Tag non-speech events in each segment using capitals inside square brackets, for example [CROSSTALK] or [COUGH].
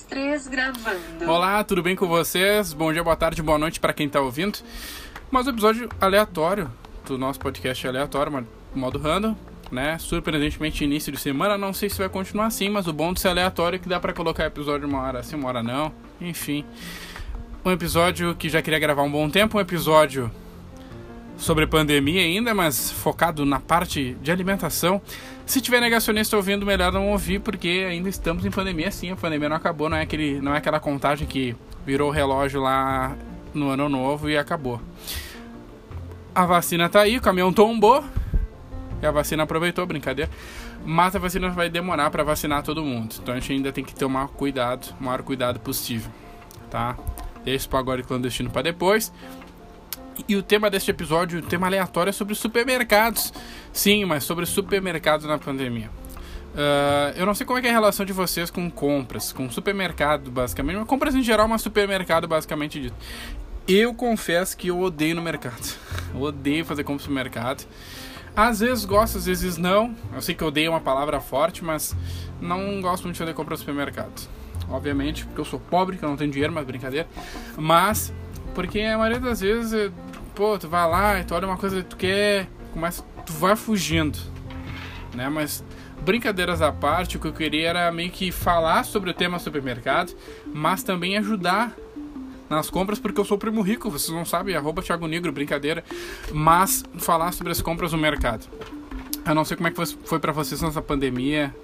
três, gravando. Olá, tudo bem com vocês? Bom dia, boa tarde, boa noite para quem tá ouvindo. Mais um episódio aleatório do nosso podcast aleatório, modo random, né? Surpreendentemente início de semana, não sei se vai continuar assim, mas o bom de ser aleatório é que dá para colocar episódio uma hora assim, uma hora não. Enfim, um episódio que já queria gravar um bom tempo, um episódio sobre pandemia ainda, mas focado na parte de alimentação. Se tiver negacionista ouvindo, melhor não ouvir, porque ainda estamos em pandemia, sim, a pandemia não acabou, não é, aquele, não é aquela contagem que virou o relógio lá no ano novo e acabou. A vacina tá aí, o caminhão tombou, e a vacina aproveitou, brincadeira. Mas a vacina vai demorar para vacinar todo mundo. Então a gente ainda tem que tomar cuidado, o maior cuidado possível, tá? Deixa o agora clandestino para depois. E o tema deste episódio, o tema aleatório é sobre supermercados. Sim, mas sobre supermercados na pandemia. Uh, eu não sei como é, é, a relação de vocês com compras, com supermercado, basicamente. Mas compras em geral, mas supermercado, basicamente dito. Eu confesso que eu odeio no mercado. [LAUGHS] Eu odeio fazer compra no supermercado. Às vezes gosto, às vezes não. Eu sei que odeio é uma palavra forte, mas não gosto muito de fazer compra no supermercado. Obviamente, porque eu sou pobre, que eu não tenho dinheiro, mas brincadeira. Mas porque a maioria das vezes, é, pô, tu vai lá e tu olha uma coisa que tu quer, começa, tu vai fugindo, né? Mas brincadeiras à parte, o que eu queria era meio que falar sobre o tema supermercado, mas também ajudar nas compras, porque eu sou primo rico, vocês não sabem, arroba Thiago Negro, brincadeira, mas falar sobre as compras no mercado. Eu não sei como é que foi para vocês nessa pandemia,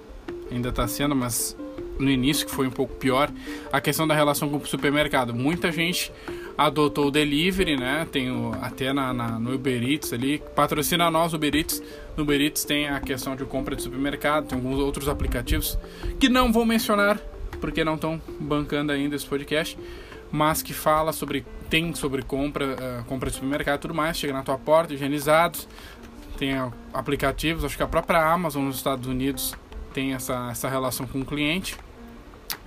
ainda tá sendo, mas no início que foi um pouco pior, a questão da relação com o supermercado. Muita gente adotou o delivery, né? Tem o, até na, na, no Uber Eats ali, patrocina nós Uber Eats. No Uber Eats tem a questão de compra de supermercado, tem alguns outros aplicativos que não vou mencionar porque não estão bancando ainda esse podcast, mas que fala sobre tem sobre compra, uh, compra de supermercado tudo mais, chega na tua porta, higienizados. Tem aplicativos, acho que a própria Amazon nos Estados Unidos tem essa, essa relação com o cliente.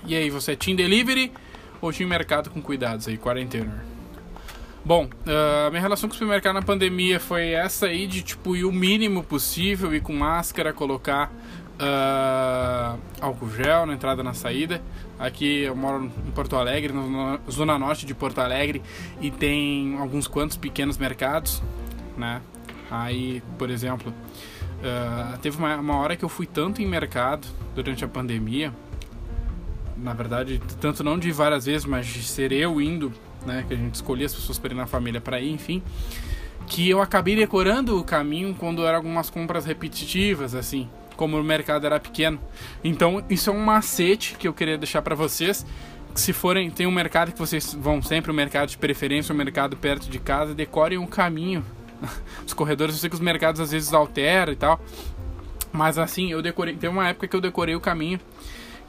E aí, você é Team Delivery ou tinha mercado com cuidados aí, quarentena. Bom, uh, minha relação com o supermercado na pandemia foi essa aí de tipo ir o mínimo possível, ir com máscara, colocar uh, álcool gel na entrada na saída. Aqui eu moro em Porto Alegre, na zona norte de Porto Alegre, e tem alguns quantos pequenos mercados, né? Aí, por exemplo, uh, teve uma, uma hora que eu fui tanto em mercado durante a pandemia na verdade, tanto não de várias vezes, mas de ser eu indo, né, que a gente escolhia as pessoas para ir na família para ir, enfim, que eu acabei decorando o caminho quando eram algumas compras repetitivas, assim, como o mercado era pequeno. Então, isso é um macete que eu queria deixar para vocês. Se forem, tem um mercado que vocês vão sempre, um mercado de preferência, um mercado perto de casa, decorem o um caminho. [LAUGHS] Os corredores, eu sei que os mercados às vezes alteram e tal. Mas assim, eu decorei. Tem uma época que eu decorei o caminho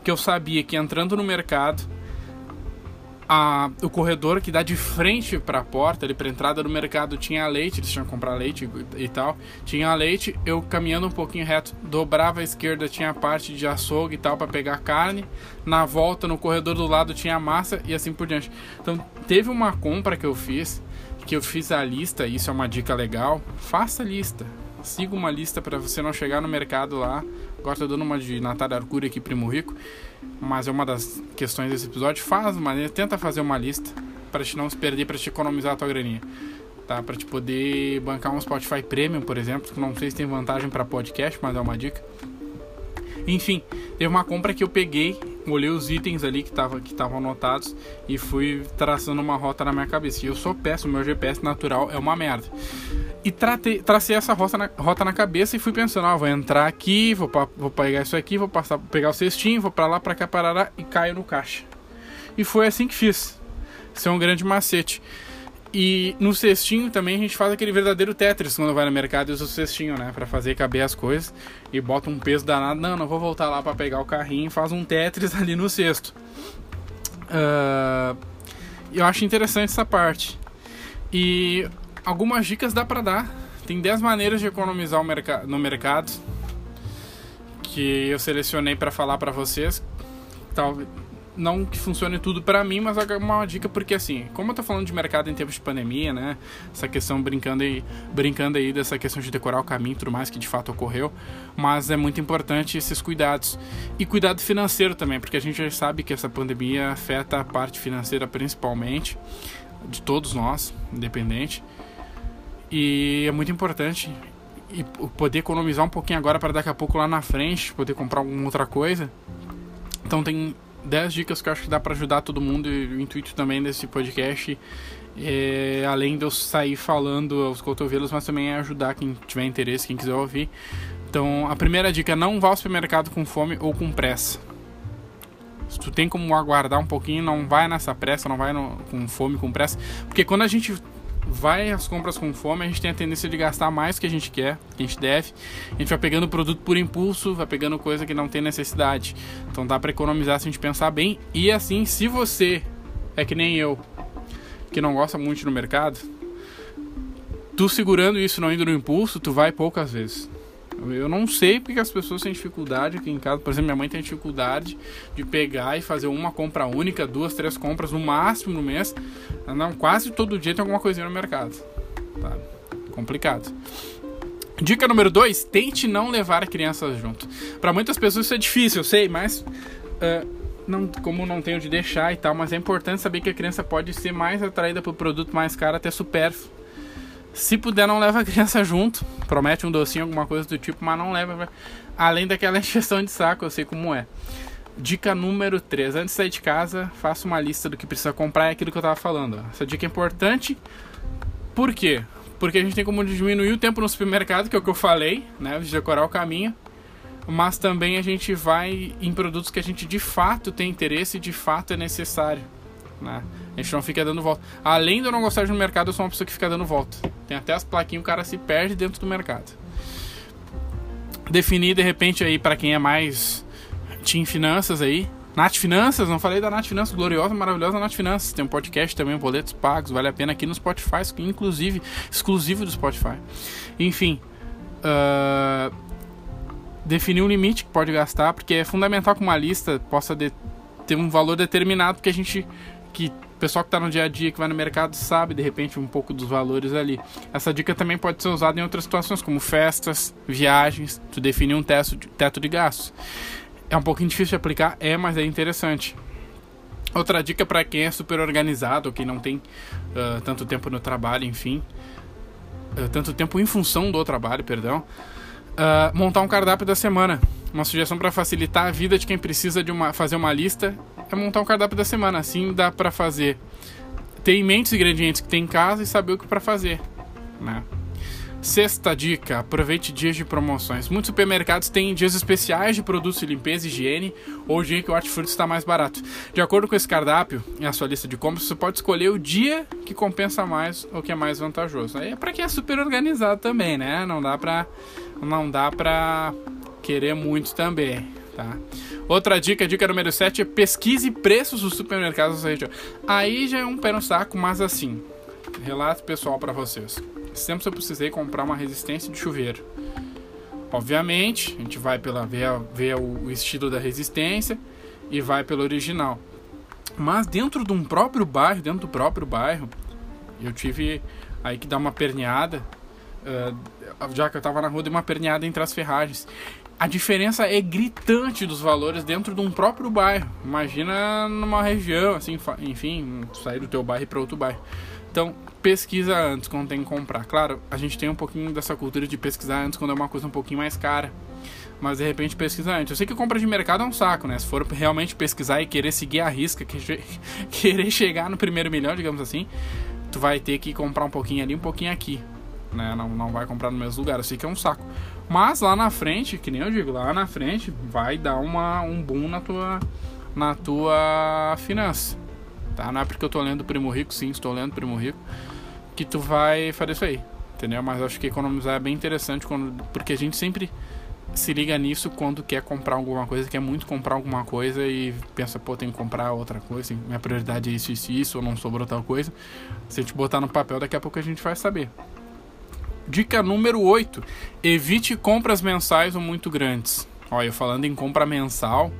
que eu sabia que entrando no mercado, a, o corredor que dá de frente para a porta, ali para entrada do mercado, tinha leite, eles tinham que comprar leite e, e, tal. Tinha leite, eu caminhando um pouquinho reto, dobrava à esquerda, tinha a parte de açougue e tal para pegar carne. Na volta, no corredor do lado, tinha massa e assim por diante. Então, teve uma compra que eu fiz, que eu fiz a lista, isso é uma dica legal. Faça a lista. Siga uma lista para você não chegar no mercado lá Agora tô dando uma de Natália Arcuri aqui, Primo Rico. Mas é uma das questões desse episódio. Faz uma, tenta fazer uma lista para te não se perder, para te economizar a tua graninha. Tá? Para te poder bancar um Spotify Premium, por exemplo, que não sei se tem vantagem para podcast, mas é uma dica. Enfim, teve uma compra que eu peguei, olhei os itens ali que estavam que anotados e fui traçando uma rota na minha cabeça. E eu sou péssimo, meu GPS natural é uma merda. E tratei, tracei essa rota na, rota na cabeça e fui pensando, ah, vou entrar aqui, vou, vou pegar isso aqui, vou passar, pegar o cestinho, vou para lá, para cá, parará e caio no caixa. E foi assim que fiz. Isso é um grande macete. E no cestinho também a gente faz aquele verdadeiro Tetris quando vai no mercado e usa o cestinho, né? Pra fazer caber as coisas. E bota um peso danado. Não, não vou voltar lá para pegar o carrinho e faz um Tetris [LAUGHS] ali no cesto. Uh, eu acho interessante essa parte. E algumas dicas dá para dar. Tem 10 maneiras de economizar no mercado que eu selecionei para falar para vocês. Talvez não que funcione tudo para mim, mas é uma dica porque assim, como eu tô falando de mercado em tempos de pandemia, né? Essa questão brincando aí, brincando aí dessa questão de decorar o caminho e tudo mais que de fato ocorreu, mas é muito importante esses cuidados. E cuidado financeiro também, porque a gente já sabe que essa pandemia afeta a parte financeira principalmente de todos nós, independente. E é muito importante e poder economizar um pouquinho agora para daqui a pouco lá na frente poder comprar alguma outra coisa. Então tem 10 dicas que eu acho que dá para ajudar todo mundo e o intuito também desse podcast é, além de eu sair falando aos cotovelos, mas também é ajudar quem tiver interesse, quem quiser ouvir. Então, a primeira dica, não vá ao supermercado com fome ou com pressa. Se tu tem como aguardar um pouquinho, não vai nessa pressa, não vai no, com fome, com pressa, porque quando a gente vai às compras com fome, a gente tem a tendência de gastar mais que a gente quer, que a gente deve. A gente vai pegando produto por impulso, vai pegando coisa que não tem necessidade. Então dá para economizar se a gente pensar bem. E assim, se você é que nem eu, que não gosta muito no mercado, tu segurando isso não indo no impulso, tu vai poucas vezes. Eu não sei porque as pessoas têm dificuldade aqui em casa. Por exemplo, minha mãe tem dificuldade de pegar e fazer uma compra única, duas, três compras no máximo no mês. Não, quase todo dia tem alguma coisinha no mercado. Tá? Complicado. Dica número dois: tente não levar crianças junto. Para muitas pessoas isso é difícil, eu sei, mas uh, não, como não tenho de deixar e tal, mas é importante saber que a criança pode ser mais atraída por produto mais caro até supérfluo. Se puder, não leva a criança [LAUGHS] junto. Promete um docinho, alguma coisa do tipo, mas não leva. Além daquela [LAUGHS] encheção de saco, eu sei como é. Dica número 3. Antes de sair de casa, faça uma lista do que precisa comprar. É aquilo que eu tava falando. Essa dica é importante. Por quê? Porque a gente tem como diminuir o tempo no supermercado, que é o que eu falei, né? De decorar o caminho. Mas também a gente vai em produtos que a gente de fato tem interesse e de fato é necessário. Né? A gente não fica dando volta. Além de eu não gostar de no mercado, eu sou uma pessoa que fica dando volta. Tem até as plaquinhas, o cara se perde dentro do mercado. Definir de repente aí para quem é mais Team Finanças aí. Nath Finanças, não falei da Nath Finanças, gloriosa, maravilhosa Nath Finanças. Tem um podcast também, boletos pagos, vale a pena aqui no Spotify, inclusive, exclusivo do Spotify. Enfim, uh, definir um limite que pode gastar, porque é fundamental que uma lista possa de, ter um valor determinado, porque a gente que o pessoal que está no dia a dia, que vai no mercado, sabe de repente um pouco dos valores ali. Essa dica também pode ser usada em outras situações, como festas, viagens, tu definir um teto de, gastos. É um pouquinho difícil de aplicar, é, mas é interessante. Outra dica para quem é super organizado, quem não tem uh, tanto tempo no trabalho, enfim, uh, tanto tempo em função do trabalho, perdão, uh, montar um cardápio da semana. Uma sugestão para facilitar a vida de quem precisa de uma, fazer uma lista é montar um cardápio da semana. Assim dá para fazer. Ter em mente os ingredientes que tem em casa e saber o que para fazer. Né? Sexta dica: aproveite dias de promoções. Muitos supermercados têm dias especiais de produtos de limpeza e higiene ou dia que o hortifruti está mais barato. De acordo com esse cardápio e a sua lista de compras, você pode escolher o dia que compensa mais ou que é mais vantajoso. Aí é para quem é super organizado também, né? Não dá para não dá para querer muito também, tá? Outra dica, dica número 7 é pesquise preços dos supermercados da região. Aí já é um pé no saco, mas assim, relato pessoal para vocês. Sempre eu precisei comprar uma resistência de chuveiro. Obviamente, a gente vai pela ver, ver o estilo da resistência e vai pelo original. Mas dentro de um próprio bairro, dentro do próprio bairro, eu tive aí que dar uma perneada. Uh, já que eu tava na rua, dei uma perneada entre as ferragens a diferença é gritante dos valores dentro de um próprio bairro. Imagina numa região, assim, enfim, sair do teu bairro para outro bairro. Então, pesquisa antes quando tem que comprar. Claro, a gente tem um pouquinho dessa cultura de pesquisar antes quando é uma coisa um pouquinho mais cara. Mas de repente pesquisa antes. Eu sei que compra de mercado é um saco, né? Se for realmente pesquisar e querer seguir a risca, [LAUGHS] querer chegar no primeiro milhão, digamos assim, tu vai ter que comprar um pouquinho ali, um pouquinho aqui. Né? Não, não vai comprar no mesmo lugar. Eu sei que é um saco. Mas lá na frente, que nem eu digo, lá na frente vai dar uma, um boom na tua, na tua finança. Tá? Não é porque eu tô lendo Primo Rico, sim, estou lendo Primo Rico, que tu vai fazer isso aí. Entendeu? Mas acho que economizar é bem interessante quando, porque a gente sempre se liga nisso quando quer comprar alguma coisa, quer muito comprar alguma coisa e pensa, pô, tem que comprar outra coisa, minha prioridade é isso, isso, isso, ou não sobrou tal coisa. Se a gente botar no papel, daqui a pouco a gente vai saber. Dica número 8: evite compras mensais ou muito grandes. Olha, falando em compra mensal,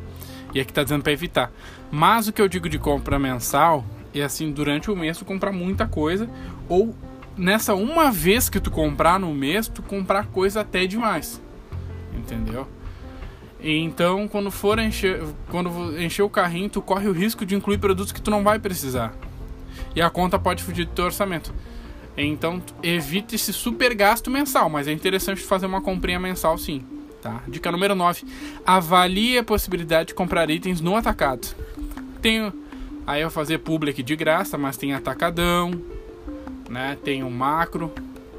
E aqui tá dizendo para evitar. Mas o que eu digo de compra mensal é assim, durante o mês tu comprar muita coisa ou nessa uma vez que tu comprar no mês, tu comprar coisa até demais. Entendeu? Então, quando for encher, quando encher o carrinho, tu corre o risco de incluir produtos que tu não vai precisar. E a conta pode fugir do teu orçamento. Então, evite esse super gasto mensal, mas é interessante fazer uma comprinha mensal sim, tá? Dica número 9. Avalie a possibilidade de comprar itens no atacado. Tenho aí eu vou fazer public de graça, mas tem atacadão, né? Tem o macro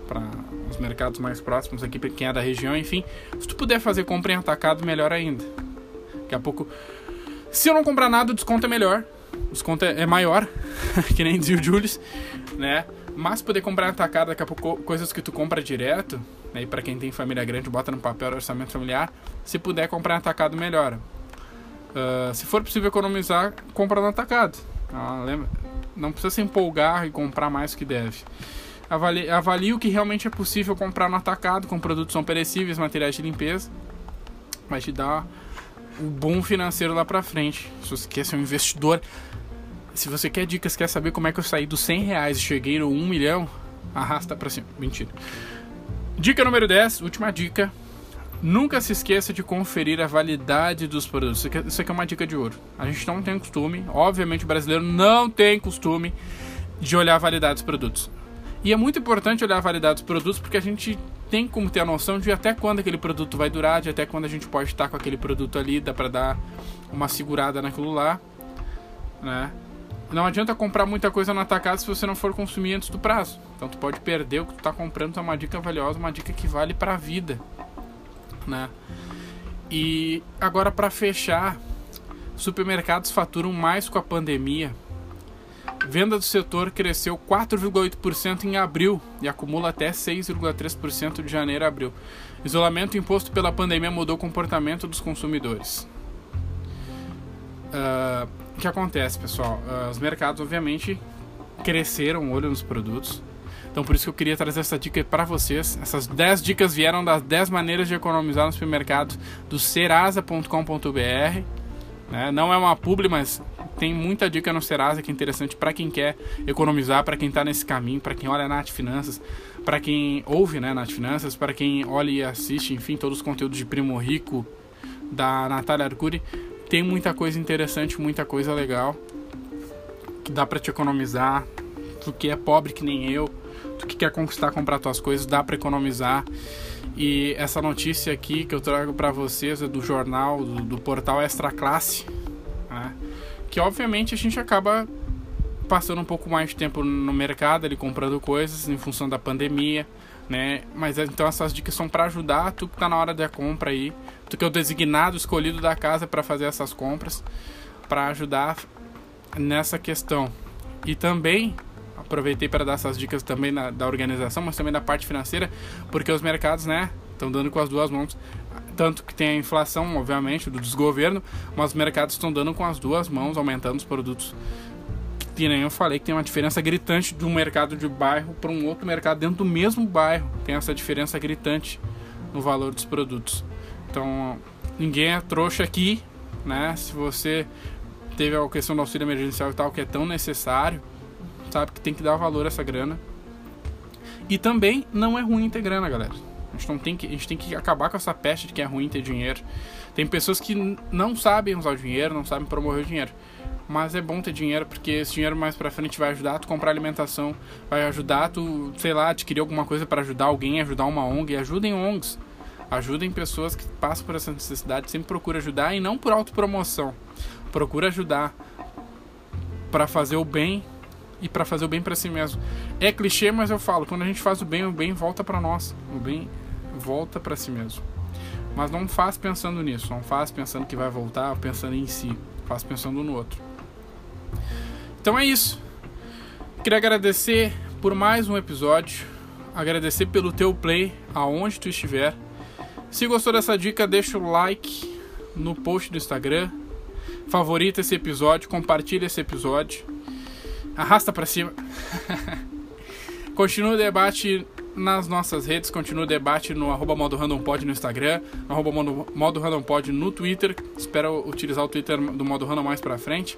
para os mercados mais próximos aqui, para quem é da região, enfim. Se tu puder fazer compra em atacado, melhor ainda. Daqui a pouco. Se eu não comprar nada, o desconto é melhor. O desconto é, é maior, [LAUGHS] que nem dizia o Julius, né? Mas poder comprar atacado, daqui a pouco, coisas que tu compra direto, né? E para quem tem família grande, bota no papel orçamento familiar. Se puder comprar atacado, melhora. Uh, se for possível economizar, compra no atacado. Ah, lembra? Não precisa se empolgar e comprar mais do que deve. Avalie, avalie o que realmente é possível comprar no atacado com produtos não perecíveis, materiais de limpeza. Vai te dar um bom financeiro lá pra frente. Se você quer ser um investidor, se você quer dicas, quer saber como é que eu saí dos 100 reais e cheguei no 1 milhão, arrasta pra cima. Mentira. Dica número 10, última dica. Nunca se esqueça de conferir a validade dos produtos. Isso aqui, isso aqui é uma dica de ouro. A gente não tem costume, obviamente o brasileiro não tem costume de olhar a validade dos produtos. E é muito importante olhar a validade dos produtos porque a gente tem como ter a noção de até quando aquele produto vai durar, de até quando a gente pode estar com aquele produto ali, dá para dar uma segurada naquilo lá, né? Não adianta comprar muita coisa no atacado se você não for consumir antes do prazo. Então tu pode perder o que tu está comprando, então é uma dica valiosa, uma dica que vale para a vida, né? E agora para fechar, supermercados faturam mais com a pandemia Venda do setor cresceu 4,8% em abril e acumula até 6,3% de janeiro a abril. Isolamento imposto pela pandemia mudou o comportamento dos consumidores. Uh, o que acontece, pessoal? Uh, os mercados, obviamente, cresceram olho nos produtos. Então, por isso que eu queria trazer essa dica para vocês. Essas 10 dicas vieram das 10 maneiras de economizar no supermercado do serasa.com.br. Né? Não é uma publi, mas tem muita dica no Serasa que é interessante para quem quer economizar, para quem está nesse caminho, para quem olha Nath Finanças, para quem ouve né, Nath Finanças, para quem olha e assiste, enfim, todos os conteúdos de Primo Rico da Natália Arcuri. Tem muita coisa interessante, muita coisa legal que dá para te economizar. Tu que é pobre que nem eu, tu que quer conquistar, comprar tuas coisas, dá para economizar. E essa notícia aqui que eu trago para vocês é do jornal, do, do portal Extra Classe, né? que obviamente a gente acaba passando um pouco mais de tempo no mercado ali comprando coisas em função da pandemia, né? Mas então essas dicas são para ajudar tu que tá na hora da compra aí, tu que é o designado escolhido da casa para fazer essas compras, para ajudar nessa questão. E também aproveitei para dar essas dicas também na, da organização, mas também da parte financeira, porque os mercados, né, estão dando com as duas mãos. Tanto que tem a inflação, obviamente, do desgoverno, mas os mercados estão dando com as duas mãos, aumentando os produtos. Que nem eu falei que tem uma diferença gritante de um mercado de bairro para um outro mercado dentro do mesmo bairro. Tem essa diferença gritante no valor dos produtos. Então, ninguém é trouxa aqui, né? Se você teve a questão do auxílio emergencial e tal, que é tão necessário, sabe que tem que dar valor a essa grana. E também não é ruim ter grana, galera. A gente, não tem que, a gente tem que acabar com essa peste de que é ruim ter dinheiro. Tem pessoas que não sabem usar o dinheiro, não sabem promover o dinheiro. Mas é bom ter dinheiro porque esse dinheiro mais pra frente vai ajudar tu comprar alimentação, vai ajudar tu, sei lá, adquirir alguma coisa para ajudar alguém, ajudar uma ONG. Ajudem ONGs. Ajudem pessoas que passam por essa necessidade. Sempre procura ajudar e não por autopromoção. Procura ajudar para fazer o bem e para fazer o bem para si mesmo. É clichê, mas eu falo, quando a gente faz o bem, o bem volta para nós. O bem volta para si mesmo. Mas não faz pensando nisso, não faz pensando que vai voltar, pensando em si, faz pensando no outro. Então é isso. Queria agradecer por mais um episódio, agradecer pelo teu play aonde tu estiver. Se gostou dessa dica, deixa o like no post do Instagram, favorita esse episódio, compartilha esse episódio, arrasta para cima. [LAUGHS] Continua o debate nas nossas redes, continua o debate no arroba modo no Instagram, arroba modo, modo no Twitter. Espero utilizar o Twitter do modo random mais pra frente.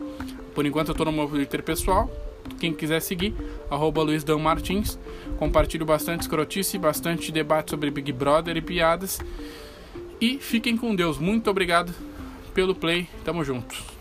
Por enquanto eu tô no meu Twitter pessoal. Quem quiser seguir, arroba Luiz Dan Martins. Compartilho bastante escrotice, bastante debate sobre Big Brother e piadas. E fiquem com Deus. Muito obrigado pelo play. Tamo junto.